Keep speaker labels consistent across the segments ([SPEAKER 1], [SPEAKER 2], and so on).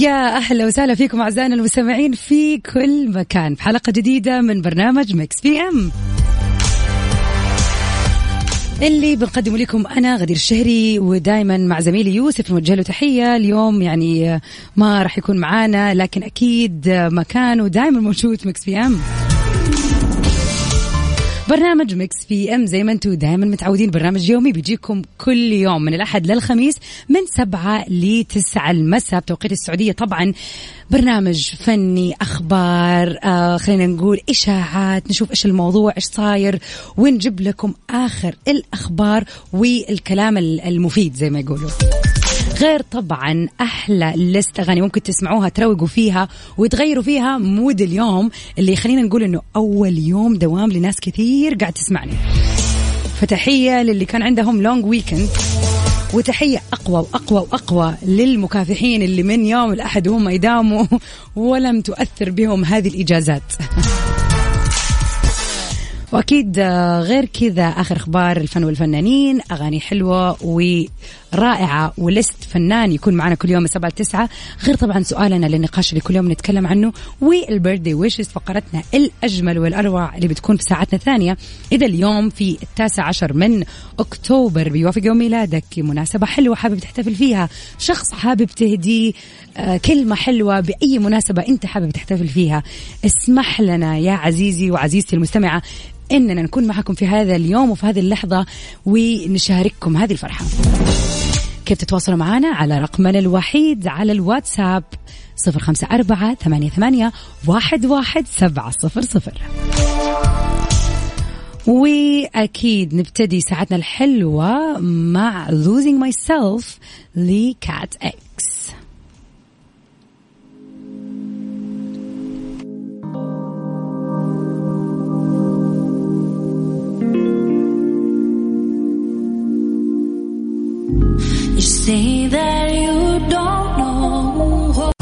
[SPEAKER 1] يا أهلا وسهلا فيكم أعزائنا المستمعين في كل مكان. في حلقة جديدة من برنامج Mix PM اللي بنقدم لكم أنا غدير الشهري ودائما مع زميلي يوسف نوجه له تحية. اليوم يعني ما راح يكون معانا لكن أكيد مكانه دائما موجود Mix PM برنامج Mix PM. زي ما أنتم دائما متعودين برنامج يومي بيجيكم كل يوم من الأحد للخميس من سبعة لتسعة المساء. بتوقيت السعودية طبعا برنامج فني أخبار آه خلينا نقول إشاعات نشوف إيش الموضوع إيش صاير ونجيب لكم آخر الأخبار والكلام المفيد زي ما يقولوا. غير طبعا أحلى لست أغاني ممكن تسمعوها تروقوا فيها وتغيروا فيها مود اليوم اللي خلينا نقول إنه أول يوم دوام لناس كثير قاعد تسمعني. فتحية للي كان عندهم لونج ويكند وتحية أقوى وأقوى وأقوى للمكافحين اللي من يوم الأحد وهم يداوموا ولم تؤثر بهم هذه الإجازات. وأكيد آه، غير كذا آخر أخبار الفن والفنانين أغاني حلوة ورائعه ولست فنان يكون معنا كل يوم من 7 ل 9 غير طبعا سؤالنا للنقاش اللي كل يوم نتكلم عنه والبيرثدي ويشز فقرتنا الأجمل والأروع اللي بتكون في ساعتنا الثانية. إذا اليوم في التاسع عشر من أكتوبر بيوافق يوم ميلادك. مناسبة حلوة حابب تحتفل فيها. شخص حابب تهديه آه، كلمة حلوة بأي مناسبة أنت حابب تحتفل فيها. اسمح لنا يا عزيزي وعزيزتي المستمعة إننا نكون معكم في هذا اليوم وفي هذه اللحظة ونشارككم هذه الفرحة. كيف تتواصلوا معنا على رقمنا الوحيد على الواتساب صفر خمسة أربعة ثمانية, ثمانية واحد, واحد سبعة صفر صفر. وأكيد نبتدي ساعتنا الحلوة مع Losing Myself لكات إكس.
[SPEAKER 2] You say that you don't know.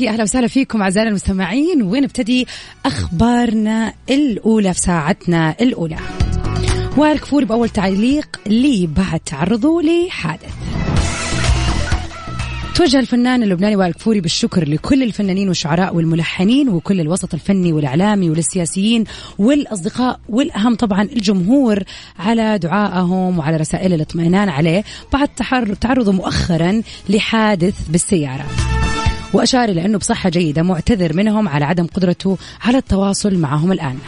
[SPEAKER 1] يا أهلا وسهلا فيكم اعزائنا المستمعين ونبتدي أخبارنا الأولى في ساعتنا الأولى. وائل كفوري بأول تعليق لي بعد تعرضه لحادث. توجه الفنان اللبناني وائل كفوري بالشكر لكل الفنانين والشعراء والملحنين وكل الوسط الفني والإعلامي وللسياسيين والأصدقاء والأهم طبعا الجمهور على دعائهم وعلى رسائل الاطمئنان عليه بعد تعرضه مؤخرا لحادث بالسيارة. وأشار إلى أنه بصحة جيدة معتذر منهم على عدم قدرته على التواصل معهم الآن.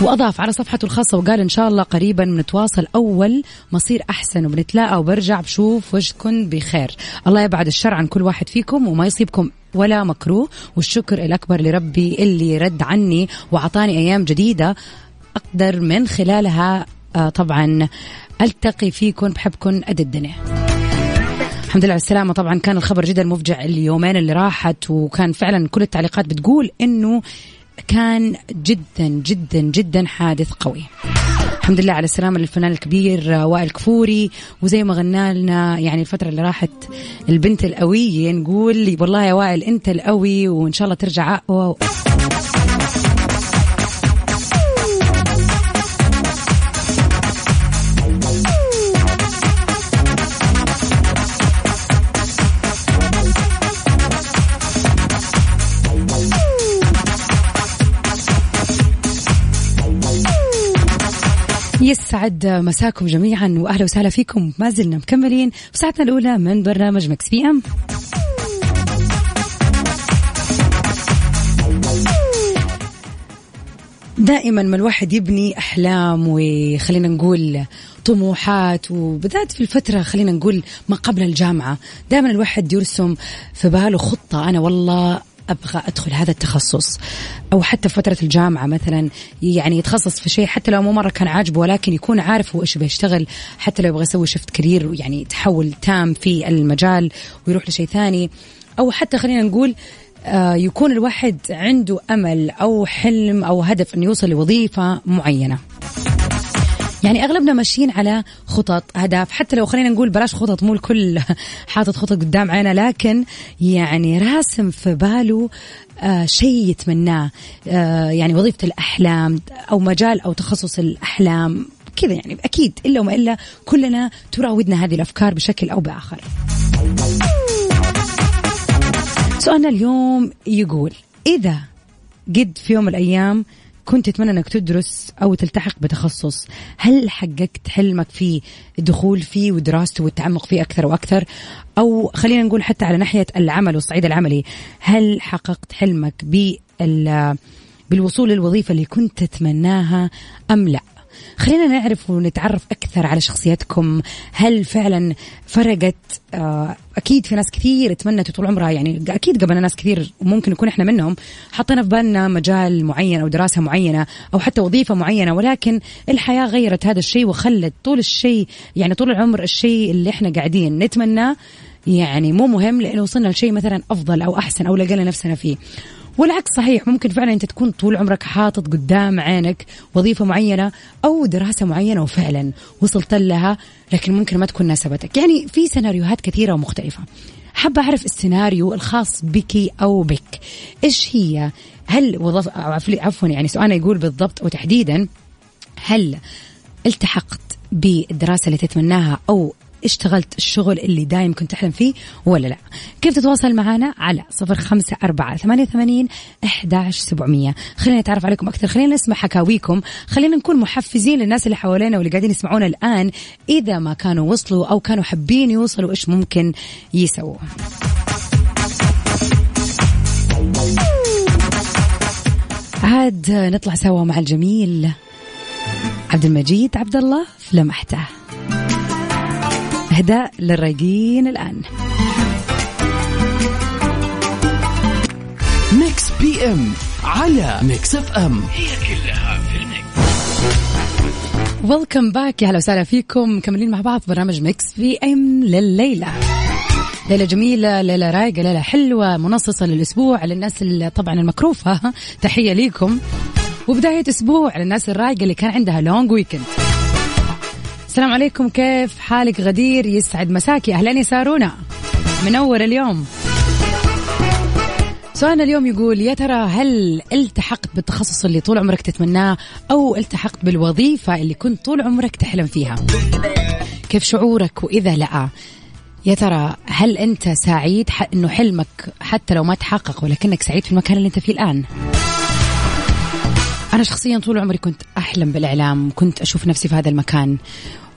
[SPEAKER 1] وأضاف على صفحته الخاصة وقال إن شاء الله قريبا بنتواصل أول مصير أحسن وبنتلاقى وبرجع بشوف وجهكم بخير. الله يبعد الشر عن كل واحد فيكم وما يصيبكم ولا مكروه. والشكر الأكبر لربي اللي رد عني وعطاني أيام جديدة أقدر من خلالها آه، طبعا ألتقي فيكم بحبكم قد الدنيا الحمد لله على السلامة. طبعا كان الخبر جدا مفجع اليومين اللي راحت وكان فعلا كل التعليقات بتقول إنه كان جدا جدا جدا حادث قوي. الحمد لله على السلامة للفنان الكبير وائل كفوري. وزي ما غنى لنا يعني الفترة اللي راحت البنت القوية نقول والله يا وائل أنت القوي وإن شاء الله ترجع أقوى. يسعد مساكم جميعا واهلا وسهلا فيكم. ما زلنا مكملين في ساعتنا الأولى من برنامج مكس بي أم. دائما ما الواحد يبني أحلام وخلينا نقول طموحات وبالذات في الفترة خلينا نقول ما قبل الجامعة دائما الواحد يرسم في باله خطة. أنا والله أبغى أدخل هذا التخصص. أو حتى في فترة الجامعة مثلا يعني يتخصص في شيء حتى لو مو مرة كان عاجبه ولكن يكون عارف هو إيش بيشتغل حتى لو يبغى يسوي شفت كارير يعني تحول تام في المجال ويروح لشيء ثاني. أو حتى خلينا نقول آه، يكون الواحد عنده أمل أو حلم أو هدف إنه يوصل لوظيفة معينة. يعني أغلبنا ماشيين على خطط أهداف. حتى لو خلينا نقول بلاش خطط مو الكل حاطط خطط قدام عينه لكن يعني راسم في باله آه شيء يتمناه. آه يعني وظيفة الأحلام أو مجال أو تخصص الأحلام كذا يعني أكيد. إلا وما إلا كلنا تراودنا هذه الأفكار بشكل أو بآخر. سؤالنا اليوم يقول إذا قد في يوم من الأيام كنت تتمنى إنك تدرس أو تلتحق بتخصص هل حققت حلمك في الدخول فيه ودراسته والتعمق فيه أكثر وأكثر؟ أو خلينا نقول حتى على ناحية العمل والصعيد العملي هل حققت حلمك بال بالوصول للوظيفة اللي كنت تتمناها أم لا؟ خلينا نعرف ونتعرف أكثر على شخصياتكم. هل فعلا فرقت؟ آه، أكيد في ناس كثير تمنت طول عمرها يعني أكيد قبلنا ناس كثير وممكن نكون إحنا منهم. حطينا في بالنا مجال معين أو دراسة معينة أو حتى وظيفة معينة ولكن الحياة غيرت هذا الشيء وخلت طول الشيء يعني طول العمر الشيء اللي إحنا قاعدين نتمناه يعني مو مهم لأنه وصلنا لشيء مثلا أفضل أو أحسن أو لقينا نفسنا فيه. والعكس صحيح ممكن فعلا أنت تكون طول عمرك حاطط قدام عينك وظيفة معينة أو دراسة معينة وفعلا وصلت لها لكن ممكن ما تكون ناسبتك. يعني في سيناريوهات كثيرة ومختلفة. حابة أعرف السيناريو الخاص بك أو بك. إيش هي؟ هل وظف عفوا يعني سؤالنا يقول بالضبط وتحديدا هل التحقت بالدراسة اللي تتمناها أو اشتغلت الشغل اللي دايم كنت تحلم فيه ولا لا. كيف تتواصل معنا على صفر خمسة أربعة ثمانية وثمانين أحداش سبعمية. خلينا نتعرف عليكم أكثر خلينا نسمع حكاويكم خلينا نكون محفزين للناس اللي حوالينا واللي قاعدين يسمعونا الآن إذا ما كانوا وصلوا أو كانوا حابين يوصلوا إيش ممكن يسووا. عاد نطلع سوا مع الجميل عبد المجيد عبد الله في لمحته اهداء للرايقين الآن.
[SPEAKER 3] Mix PM على Mix FM. هي كلها في ال
[SPEAKER 1] Mix. welcome back يا هلا وسهلا فيكم مكملين مع بعض برنامج Mix PM لليلة. ليلة جميلة ليلة رايقة ليلة حلوة منصصة للأسبوع للناس اللي طبعا المكروفة. تحية ليكم. وبداية أسبوع للناس الرايقة اللي كان عندها لونج ويكند السلام عليكم. كيف حالك غدير؟ يسعد مساكي. أهلين يا سارونا. منور اليوم. سؤالنا اليوم يقول يا ترى هل التحقت بالتخصص اللي طول عمرك تتمناه أو التحقت بالوظيفة اللي كنت طول عمرك تحلم فيها؟ كيف شعورك وإذا لا؟ يا ترى هل أنت سعيد أنه حلمك حتى لو ما تحقق ولكنك سعيد في المكان اللي أنت فيه الآن؟ أنا شخصيا طول عمري كنت أحلم بالإعلام كنت أشوف نفسي في هذا المكان.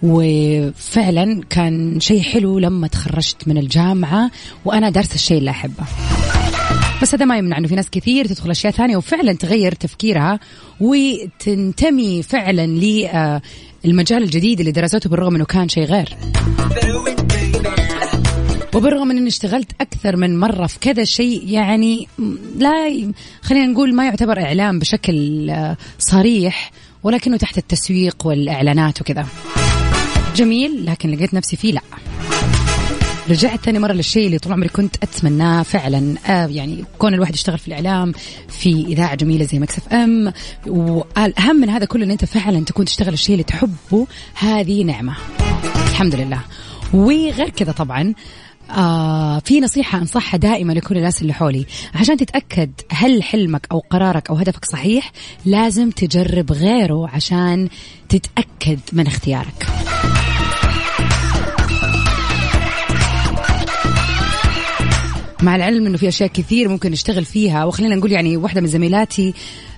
[SPEAKER 1] وفعلا كان شيء حلو لما تخرجت من الجامعة وأنا دارسة الشيء اللي أحبه بس هذا ما يمنع إنه في ناس كثير تدخل أشياء ثانية وفعلا تغير تفكيرها وتنتمي فعلا للمجال الجديد اللي درسته بالرغم إنه كان شيء غير. وبالرغم من إني اشتغلت أكثر من مرة في كذا شيء يعني لا خلينا نقول ما يعتبر إعلام بشكل آه، صريح ولكنه تحت التسويق والإعلانات وكذا. جميل لكن لقيت نفسي فيه لا. رجعت ثاني مرة للشيء اللي طول عمري كنت أتمناه فعلا. آه يعني كون الواحد يشتغل في الإعلام في إذاعة جميلة زي مكسف أم والأهم من هذا كله أن أنت فعلا تكون تشتغل الشيء اللي تحبه. هذه نعمة. الحمد لله. وغير كذا طبعا آه في نصيحة أنصحها دائما لكل الناس اللي حولي. عشان تتأكد هل حلمك أو قرارك أو هدفك صحيح لازم تجرب غيره عشان تتأكد من اختيارك. مع العلم إنه في أشياء كثير ممكن نشتغل فيها. وخلينا نقول يعني واحدة من زميلاتي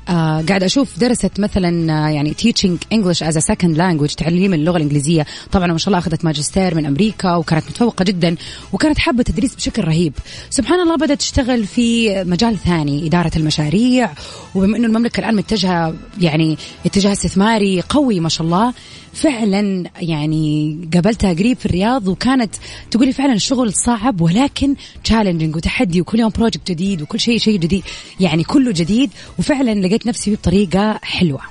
[SPEAKER 1] آه قاعد أشوف درست مثلا آه يعني teaching English as a second language تعليم اللغة الإنجليزية. طبعا ما شاء الله أخذت ماجستير من أمريكا وكانت متفوقة جدا وكانت حابة التدريس بشكل رهيب. سبحان الله بدأت تشتغل في مجال ثاني إدارة المشاريع. وبما إنه المملكة الآن متجهة يعني اتجاه استثماري قوي ما شاء الله فعلا يعني قابلتها قريب في الرياض وكانت تقولي فعلا الشغل صعب ولكن challenging وتحدي وكل يوم project جديد وكل شيء شيء جديد. يعني كله جديد وفعلا لقيت نفسي فيه بطريقة حلوة.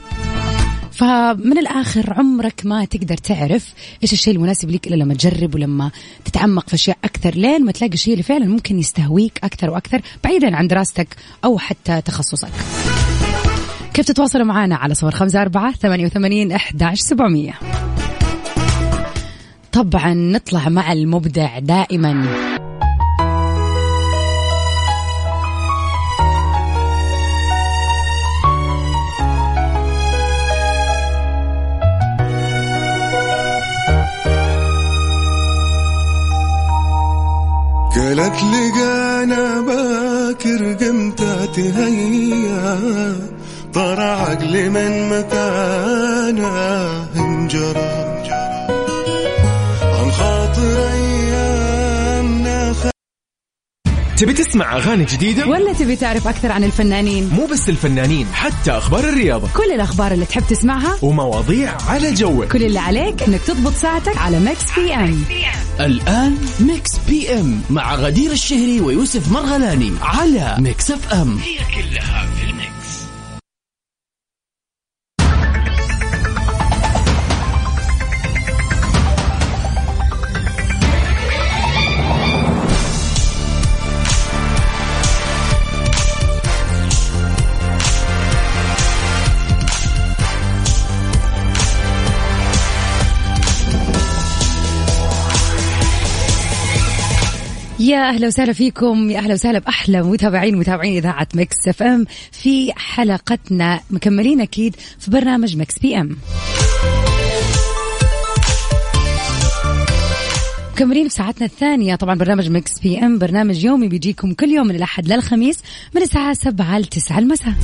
[SPEAKER 1] فمن الآخر عمرك ما تقدر تعرف إيش الشيء المناسب لك إلا لما تجرب ولما تتعمق في أشياء أكثر. لين ما تلاقي الشيء اللي فعلا ممكن يستهويك أكثر وأكثر بعيدا عن دراستك أو حتى تخصصك. كيف تتواصلوا معنا على صفر خمسة أربعة ثمانية وثمانين أحداش سبعمية؟ طبعا نطلع مع المبدع دائما.
[SPEAKER 4] قالت لقانا باكر قمت تهيأ. طرى عقلي من مكانه انجرى. عن خاطر ايامنا
[SPEAKER 5] تبي تسمع أغاني جديدة؟
[SPEAKER 1] ولا تبي تعرف أكثر عن الفنانين؟
[SPEAKER 5] مو بس الفنانين حتى أخبار الرياضة.
[SPEAKER 1] كل الأخبار اللي تحب تسمعها؟
[SPEAKER 5] ومواضيع على جوك.
[SPEAKER 1] كل اللي عليك إنك تضبط ساعتك على Mix PM
[SPEAKER 3] الآن Mix PM مع غدير الشهري ويوسف مرغلاني على Mix FM
[SPEAKER 1] يا أهلا وسهلا فيكم. يا أهلا وسهلا بأحلى متابعين متابعين إذاعة Mix FM في حلقتنا. مكملين أكيد في برنامج Mix PM. مكملين في ساعتنا الثانية. طبعا برنامج Mix PM برنامج يومي بيجيكم كل يوم من الأحد للخميس من الساعة 7 ل 9 المساء.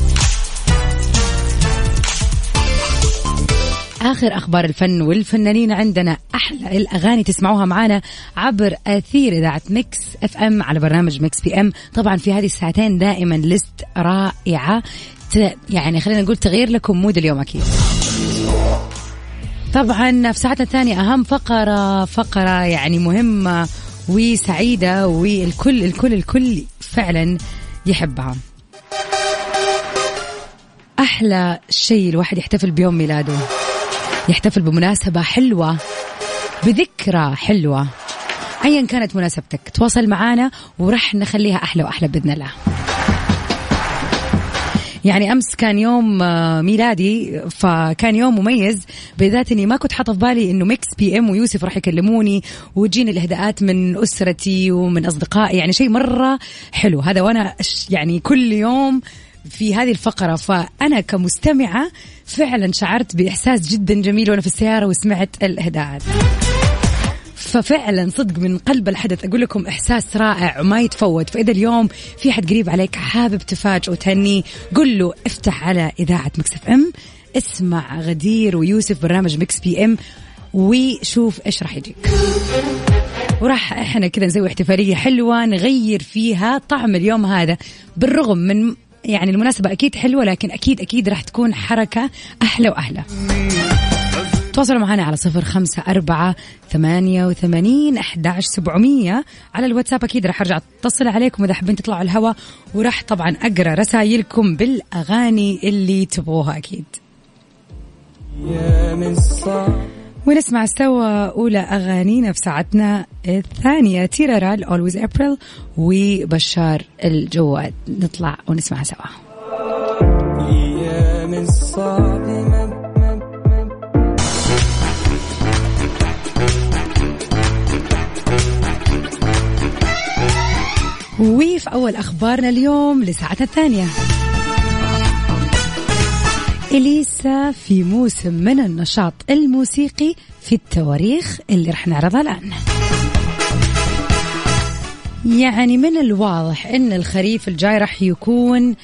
[SPEAKER 1] آخر أخبار الفن والفنانين عندنا. أحلى الأغاني تسمعوها معنا عبر أثير إذاعة Mix FM على برنامج Mix PM. طبعا في هذه الساعتين دائما list رائعة. يعني خلينا نقول نغير لكم mood اليوم أكيد. طبعا في ساعتنا الثانية أهم فقرة فقرة يعني مهمة وسعيدة والكل الكل الكل فعلا يحبها. أحلى شيء الواحد يحتفل بيوم ميلاده. يحتفل بمناسبة حلوة بذكرى حلوة. أيا كانت مناسبتك تواصل معنا ورح نخليها أحلى وأحلى بإذن الله. يعني أمس كان يوم آه، ميلادي فكان يوم مميز. بالذات إني ما كنت حاطة في بالي إنه Mix PM ويوسف راح يكلموني وتجيني الإهداءات من أسرتي ومن أصدقائي يعني شيء مرة حلو. هذا وأنا يعني كل يوم في هذه الفقرة. فأنا كمستمعة فعلا شعرت بإحساس جدا جميل وأنا في السيارة وسمعت الاهداءات ففعلا صدق من قلب الحدث أقول لكم إحساس رائع وما يتفوت. فإذا اليوم في حد قريب عليك حابب تفاجئه وتهنيه قل له افتح على إذاعة Mix FM اسمع غدير ويوسف برنامج Mix PM وشوف إيش راح يجيك. وراح إحنا كذا نسوي احتفالية حلوة نغير فيها طعم اليوم هذا بالرغم من يعني المناسبة أكيد حلوة لكن أكيد أكيد راح تكون حركة أحلى وأحلى. تواصلوا معنا على صفر خمسة أربعة ثمانية وثمانين أحداش سبعمية. على الواتساب أكيد راح أرجع أتصل عليكم إذا حابين تطلعوا الهوا وراح طبعا أقرأ رسائلكم بالأغاني اللي تبغوها أكيد. ونسمع سوا أولى أغانينا في ساعتنا الثانية تيرارا Always April وبشار الجواد. نطلع ونسمعها سوا. وفي أول أخبارنا اليوم لساعتنا الثانية. إليسا في موسم من النشاط الموسيقي في التواريخ اللي رح نعرضها الآن. يعني من الواضح أن الخريف الجاي رح يكون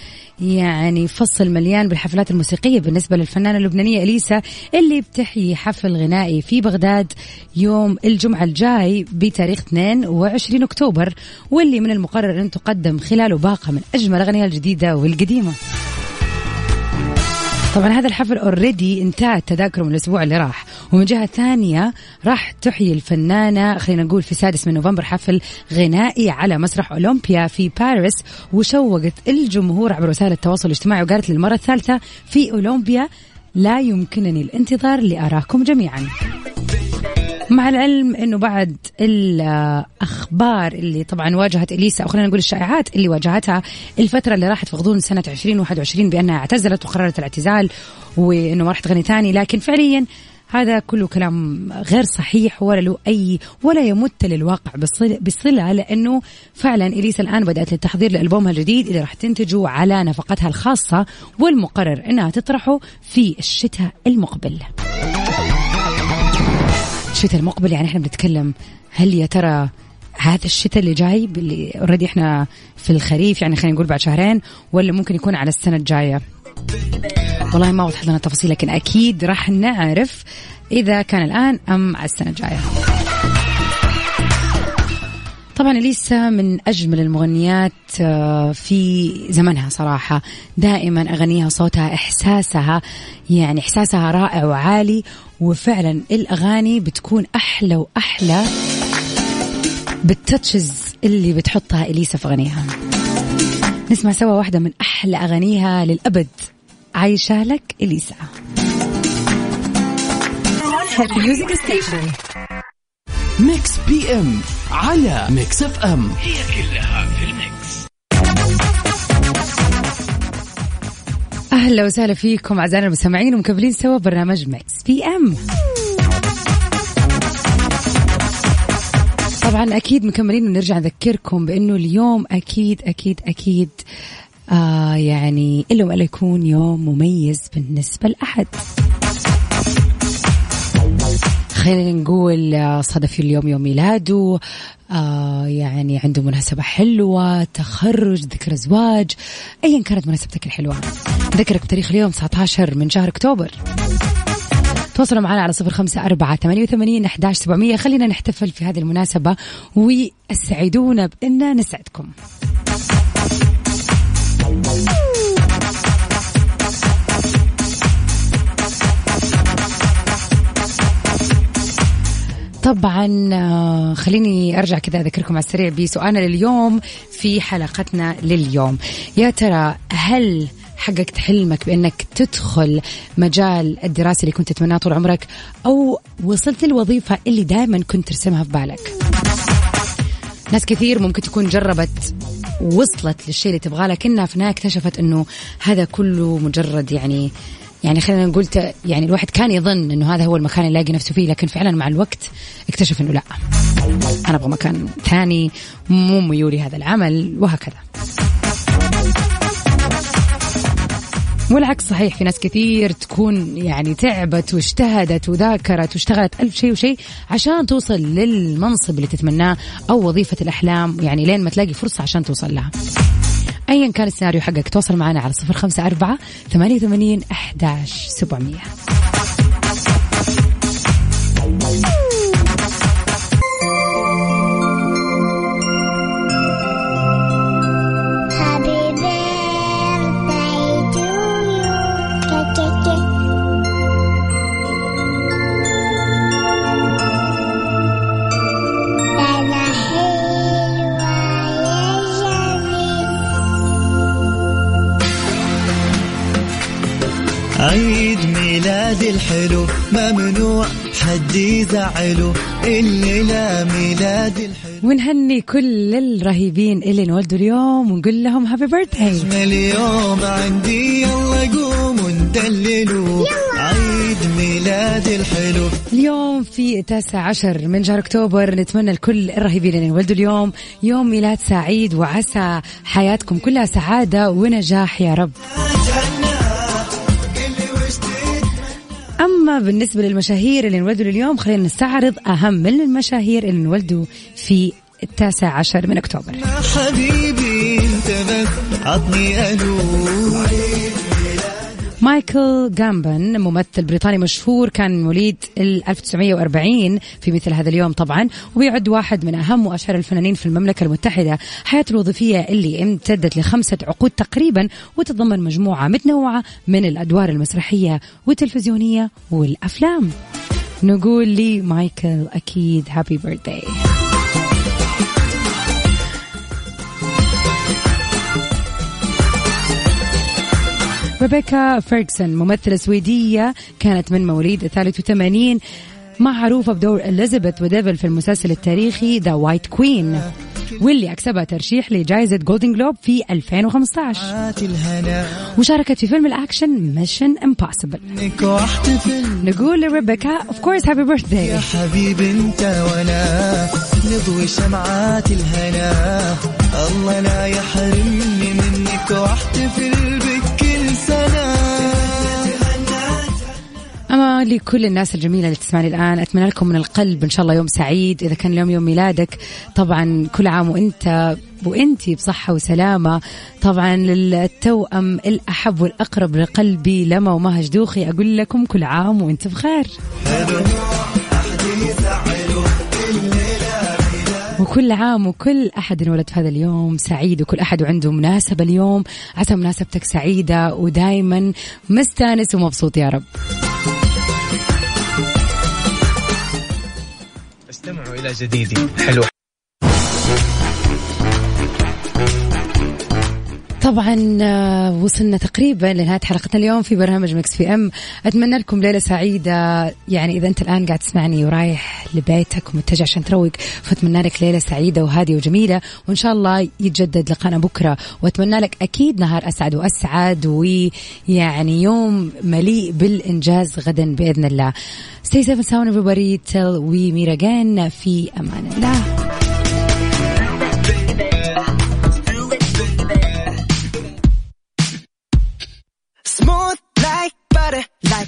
[SPEAKER 1] يعني فصل مليان بالحفلات الموسيقية بالنسبة للفنانة اللبنانية إليسا اللي بتحيي حفل غنائي في بغداد يوم الجمعة الجاي بتاريخ 22 أكتوبر واللي من المقرر أن تقدم خلاله باقة من أجمل أغنية الجديدة والقديمة. طبعا هذا الحفل اوريدي انتهت تذاكره من الأسبوع اللي راح. ومن جهة ثانية راح تحيي الفنانة خلينا نقول في سادس من نوفمبر حفل غنائي على مسرح أولمبيا في باريس وشوقت الجمهور عبر وسائل التواصل الاجتماعي وقالت للمرة الثالثة في أولمبيا لا يمكنني الانتظار لأراكم جميعا. مع العلم إنه بعد الأخبار اللي طبعا واجهت إليسا أو خلينا نقول الشائعات اللي واجهتها الفترة اللي راحت في غضون سنة 2021 بأنها اعتزلت وقررت الاعتزال وإنه ما راح تغني ثاني لكن فعليا هذا كله كلام غير صحيح ولا له أي ولا يمت للواقع بصله, لأنه فعلا إليسا الآن بدأت التحضير لألبومها الجديد اللي راح تنتجه على نفقتها الخاصة والمقرر إنها تطرحه في الشتاء المقبل. الشتاء المقبل يعني إحنا بنتكلم هل يا ترى هذا الشتاء اللي جاي اللي اوريدي إحنا في الخريف يعني خلينا نقول بعد شهرين ولا ممكن يكون على السنة الجاية؟ والله ما وضحت لنا التفاصيل لكن أكيد راح نعرف إذا كان الآن أم على السنة الجاية. طبعا أليسا من أجمل المغنيات آه، في زمنها صراحة. دائما اغانيها صوتها إحساسها يعني إحساسها رائع وعالي وفعلا الأغاني بتكون أحلى وأحلى بال touches اللي بتحطها إليسا في اغانيها نسمع سوا واحدة من أحلى أغانيها للأبد. عايشة لك
[SPEAKER 3] إليسا. Mix PM على Mix FM هي كلها.
[SPEAKER 1] أهلا وسهلا فيكم أعزائنا المستمعين ومكملين سوا برنامج Mix PM طبعا أكيد مكملين ونرجع نذكركم بأنه اليوم أكيد أكيد أكيد آه يعني ألا ولا يكون يوم مميز بالنسبة لأحد. خلينا نقول آه، صادف اليوم يوم ميلاده آه يعني عنده مناسبة حلوة تخرج ذكرى زواج أيا كانت مناسبتك الحلوة. ذكرك بتاريخ اليوم 19 من شهر أكتوبر. تواصلوا معنا على صفر خمسة أربعة ثمانية وثمانين أحداش سبعمية. خلينا نحتفل في هذه المناسبة وأسعدونا بأننا نسعدكم. طبعا آه، خليني أرجع كذا أذكركم على السريع بسؤالنا لليوم في حلقتنا لليوم. يا ترى هل حققت حلمك بأنك تدخل مجال الدراسة اللي كنت تتمناه طول عمرك أو وصلت للوظيفة اللي دائما كنت ترسمها في بالك؟ ناس كثير ممكن تكون جربت وصلت للشيء اللي تبغاه لكنها في النهاية اكتشفت إنه هذا كله مجرد يعني يعني خلينا نقول يعني الواحد كان يظن إنه هذا هو المكان اللي يلاقي نفسه فيه لكن فعلا مع الوقت اكتشف إنه لا. أنا أبغى مكان ثاني مو ميولي هذا العمل وهكذا. والعكس صحيح في ناس كثير تكون يعني تعبت واجتهدت وذاكرت واشتغلت ألف شيء وشيء عشان توصل للمنصب اللي تتمناه أو وظيفة الأحلام يعني لين ما تلاقي فرصة عشان توصل لها. أيا كان السيناريو حقك تواصل معنا على صفر خمسة أربعة ثمانية وثمانين أحداش سبعمية.
[SPEAKER 6] يزعله الليلة ميلاد الحلو
[SPEAKER 1] ونهني كل الرهيبين اللي انولدوا اليوم ونقول لهم هابي بيرثداي
[SPEAKER 6] اليوم عندي يلا قوم وندللوا عيد ميلاد الحلو.
[SPEAKER 1] اليوم في التاسع عشر من شهر أكتوبر نتمنى لكل الرهيبين اللي انولدوا اليوم يوم ميلاد سعيد وعسى حياتكم كلها سعادة ونجاح يا رب. أما بالنسبة للمشاهير اللي انولدوا اليوم خلينا نستعرض أهم من المشاهير اللي انولدوا في التاسع عشر من أكتوبر.
[SPEAKER 6] حبيبي انت بس عطني ألو
[SPEAKER 1] مايكل جامبن ممثل بريطاني مشهور كان مواليد ال 1940 في مثل هذا اليوم طبعا وبيعد واحد من أهم وأشهر الفنانين في المملكة المتحدة. حياته الوظيفية اللي امتدت لخمسة عقود تقريبا وتتضمن مجموعة متنوعة من الأدوار المسرحية والتلفزيونية والأفلام. نقول لي مايكل أكيد happy birthday ريبيكا فيرغسون ممثلة سويدية كانت من مواليد 83 معروفة بدور إليزابيث وودفيل في المسلسل التاريخي The White Queen واللي أكسبها ترشيح لجائزة جولدن جلوب في 2015
[SPEAKER 6] عات الهنا
[SPEAKER 1] وشاركت في فيلم ال action
[SPEAKER 6] Mission Impossible
[SPEAKER 1] نقول لريبيكا of course happy
[SPEAKER 6] يا
[SPEAKER 1] birthday
[SPEAKER 6] حبيبي أنت وأنا نضوي شمعات الهنا. الله لا يحرمني منك واحتفل بك
[SPEAKER 1] أما لكل الناس الجميلة اللي تسمعني الآن أتمنى لكم من القلب إن شاء الله يوم سعيد. إذا كان اليوم يوم ميلادك طبعا كل عام وأنت وأنتي بصحة وسلامة. طبعا للتوأم الأحب والأقرب لقلبي لما ومهج دوخي أقول لكم كل عام وأنت بخير. وكل عام وكل أحد انولد في هذا اليوم سعيد وكل أحد وعنده مناسبة اليوم. عسى مناسبتك سعيدة ودايما مستانس ومبسوط يا رب.
[SPEAKER 7] استمعوا إلى جديدي حلو
[SPEAKER 1] طبعا آه، وصلنا تقريبا لنهاية حلقتنا اليوم في برنامج مكس في أم. أتمنى لكم ليلة سعيدة. يعني إذا أنت الآن قاعد تسمعني ورايح لبيتك ومتجه عشان تروق فأتمنى لك ليلة سعيدة وهادية وجميلة. وإن شاء الله يتجدد لقانا بكرة. وأتمنى لك أكيد نهار أسعد وأسعد ويعني يوم مليء بالإنجاز غدا بإذن الله. Stay safe and sound everybody. Till we meet again. في أمان الله. body like